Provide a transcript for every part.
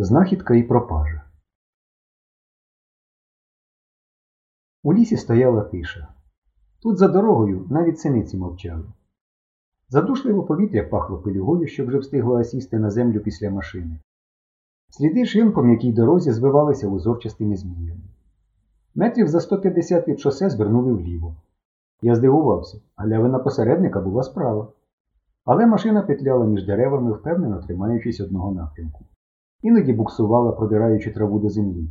Знахідка і пропажа. У лісі стояла тиша. Тут за дорогою навіть синиці мовчали. Задушливо повітря пахло пилюгою, що вже встигло осісти на землю після машини. Сліди шин по м'якій дорозі звивалися узорчастими зміями. Метрів за 150 від шосе звернули вліво. Я здивувався, галявина посередника була справа. Але машина петляла між деревами, впевнено тримаючись одного напрямку. Іноді буксувала, продираючи траву до землі.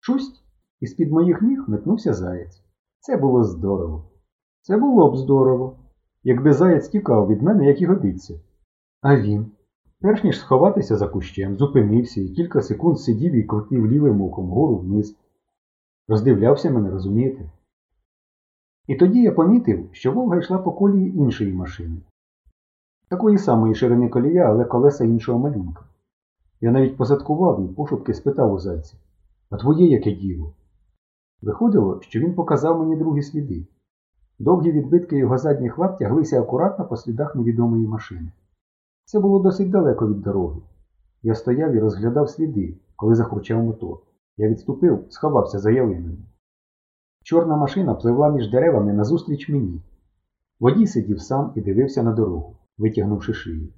Шусть, і з-під моїх ніг метнувся заєць. Це було здорово. Це було б здорово, якби заєць тікав від мене, як і годиться. А він, перш ніж сховатися за кущем, зупинився і кілька секунд сидів і крутив лівим оком гору вниз. Роздивлявся мене, розумієте? І тоді я помітив, що Волга йшла по колії іншої машини. Такої самої ширини колія, але колеса іншого малюнка. Я навіть позадкував і пошупки спитав у зайця, а твоє яке діло? Виходило, що він показав мені другі сліди. Довгі відбитки його задніх лап тяглися акуратно по слідах невідомої машини. Це було досить далеко від дороги. Я стояв і розглядав сліди, коли захурчав мотор. Я відступив, сховався за ялиною. Чорна машина пливла між деревами назустріч мені. Водій сидів сам і дивився на дорогу, витягнувши шию.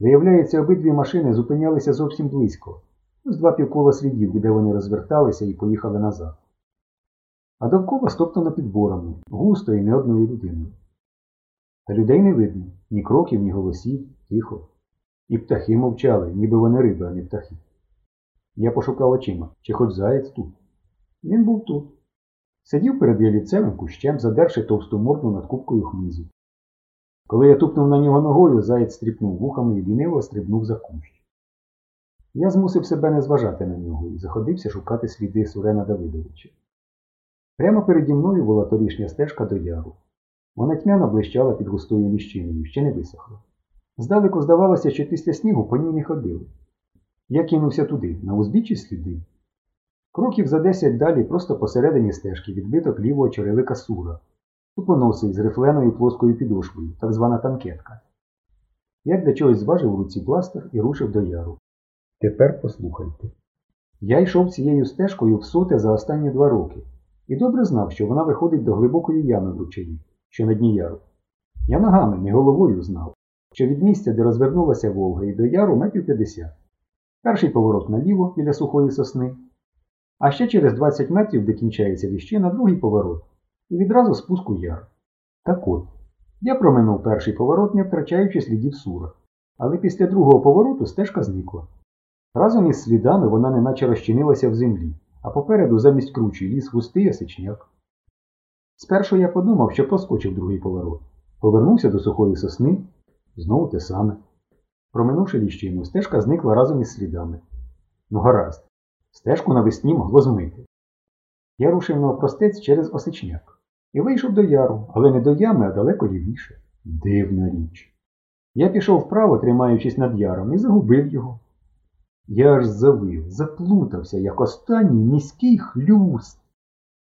Виявляється, обидві машини зупинялися зовсім близько, ось два півкола слідів, де вони розверталися і поїхали назад. А довкола стоптано підборами, густо і не одною людиною. Та людей не видно, ні кроків, ні голосів, тихо. І птахи мовчали, ніби вони риби, а не птахи. Я пошукав очима, чи хоч заєць тут. Він був тут. Сидів перед ялівцевим кущем, задерши товсту морду над кубкою хмизу. Коли я тупнув на нього ногою, заєць стріпнув вухами і ліниво стрибнув за кущ. Я змусив себе не зважати на нього і заходився шукати сліди Сурена Давидовича. Прямо переді мною була торішня стежка до яру. Вона тьмяно блищала під густою ліщиною, ще не висохла. Здалеку здавалося, що після снігу по ній не ходили. Я кинувся туди, на узбіччі сліди. Кроків за десять далі, просто посередині стежки, відбиток лівого черевика сура, тупоносий з рифленою плоскою підошвою, так звана танкетка. Я для чогось зважив у руці пластир і рушив до яру. Тепер послухайте. Я йшов цією стежкою в соте за останні два роки і добре знав, що вона виходить до глибокої ями в ручаї, що на дні яру. Я ногами, не головою знав, що від місця, де розвернулася Волга, і до яру метрів 50. Перший поворот наліво біля сухої сосни, а ще через 20 метрів, де кінчається ліщина, другий поворот, і відразу спуск у яр. Так от, я проминув перший поворот, не втрачаючи слідів сура, але після другого повороту стежка зникла. Разом із слідами вона неначе розчинилася в землі, а попереду замість кручі ліс густий осичняк. Спершу я подумав, що проскочив другий поворот. Повернувся до сухої сосни, знову те саме. Проминувши ліщину, стежка зникла разом із слідами. Ну гаразд, стежку навесні могло змити. Я рушив навпростець через осичняк і вийшов до яру, але не до ями, а далеко лівіше. Дивна річ. Я пішов вправо, тримаючись над яром, і загубив його. Я аж завив, заплутався, як останній міський хлюст.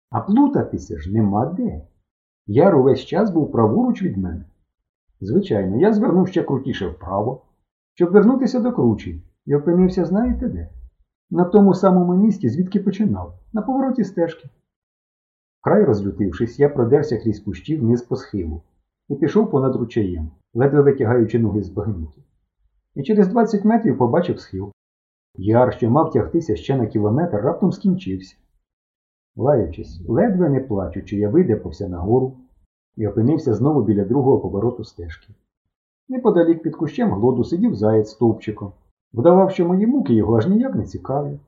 А плутатися ж нема де. Яр увесь час був праворуч від мене. Звичайно, я звернув ще крутіше вправо, щоб вернутися до кручі, і опинився, знаєте де? На тому самому місці, звідки починав, на повороті стежки. Край розлютившись, я продерся крізь кущі вниз по схилу і пішов понад ручаєм, ледве витягаючи ноги з багнюки. І через 20 метрів побачив схил. Яр, що мав тягтися ще на кілометр, раптом скінчився. Лаючись, ледве не плачучи, я видепався нагору і опинився знову біля другого повороту стежки. Неподалік під кущем глоду сидів заєць стовпчиком, вдавав, що мої муки його аж ніяк не цікавлять.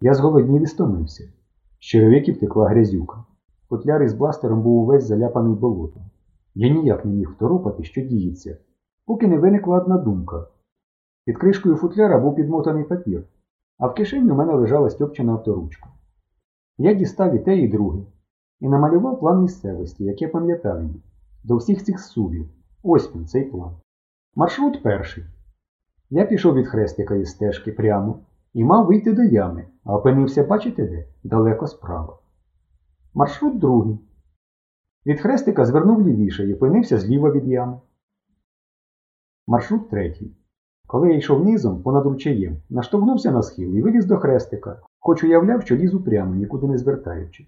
Я зголоднів і стомився. З черевиків текла грязюка. Футляр із бластером був увесь заляпаний болотом. Я ніяк не міг второпати, що діється, поки не виникла одна думка. Під кришкою футляра був підмотаний папір, а в кишені у мене лежала стьопчена авторучка. Я дістав і те, і друге, і намалював план місцевості, як я пам'ятав її, до всіх цих сувів. Ось він, цей план. Маршрут перший. Я пішов від хрестика із стежки прямо і мав вийти до ями, а опинився, бачите де? Далеко справа. Маршрут другий. Від хрестика звернув лівіше і опинився зліва від ями. Маршрут третій. Коли я йшов низом понад ручаєм, наштовхнувся на схил і виліз до хрестика, хоч уявляв, що лізу прямо, нікуди не звертаючи.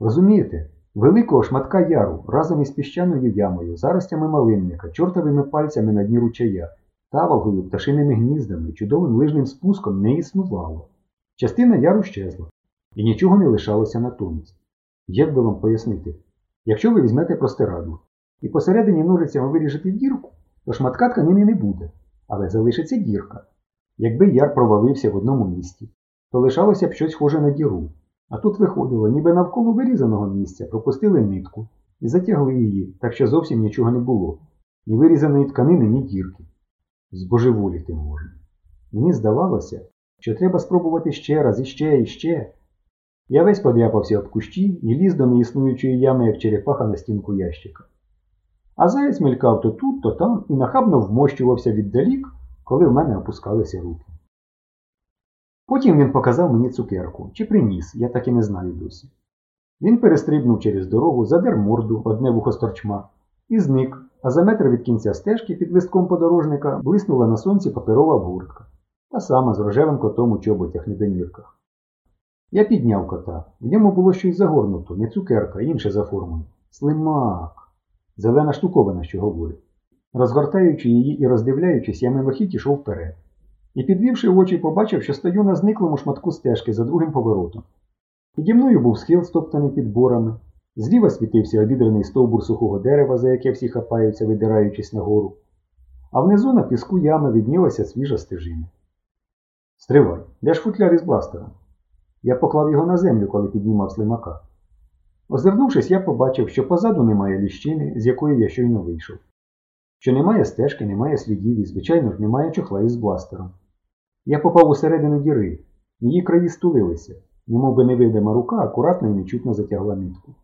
Розумієте, великого шматка яру разом із піщаною ямою, заростями малинника, чортовими пальцями на дні ручая, таволгою, пташиними гніздами, чудовим лижним спуском не існувало. Частина яру щезла, і нічого не лишалося натомість. Як би вам пояснити? Якщо ви візьмете простирадло і посередині ножицями виріжете дірку, то шматка тканини не буде, але залишиться дірка. Якби яр провалився в одному місці, то лишалося б щось схоже на діру. А тут виходило, ніби навколо вирізаного місця пропустили нитку і затягли її, так що зовсім нічого не було. Ні вирізаної тканини, ні дірки. Збожеволіти можна. Мені здавалося, що треба спробувати ще раз, іще, і ще. Я весь подряпався об кущі і ліз до неіснуючої ями, як черепаха на стінку ящика. А заяць мелькав то тут, то там і нахабно вмощувався віддалік, коли в мене опускалися руки. Потім він показав мені цукерку чи приніс, я так і не знаю досі. Він перестрибнув через дорогу, задер морду, одне вухо сторчма, і зник, а за метр від кінця стежки під листком подорожника блиснула на сонці паперова обгортка, та сама з рожевим котом у чоботях недомірках. Я підняв кота. В ньому було щось загорнуто, не цукерка, інше за формою. Слимак. Зелена штуковина, що говорить. Розгортаючи її і роздивляючись, я мимохідь ішов вперед. І, підвівши очі, побачив, що стою на зниклому шматку стежки за другим поворотом. Піді мною був схил, стоптаний під борами. Зліва світився обідрений стовбур сухого дерева, за яке всі хапаються, видираючись нагору. А внизу на піску ями віднілася свіжа стежина. Стривай, де ж футляр із бластером? Я поклав його на землю, коли піднімав слимака. Озирнувшись, я побачив, що позаду немає ліщини, з якої я щойно вийшов. Що немає стежки, немає слідів і, звичайно ж, немає чохла із бластером. Я попав усередину діри, її краї стулилися, немов би невидима рука акуратно і нечутно затягла нитку.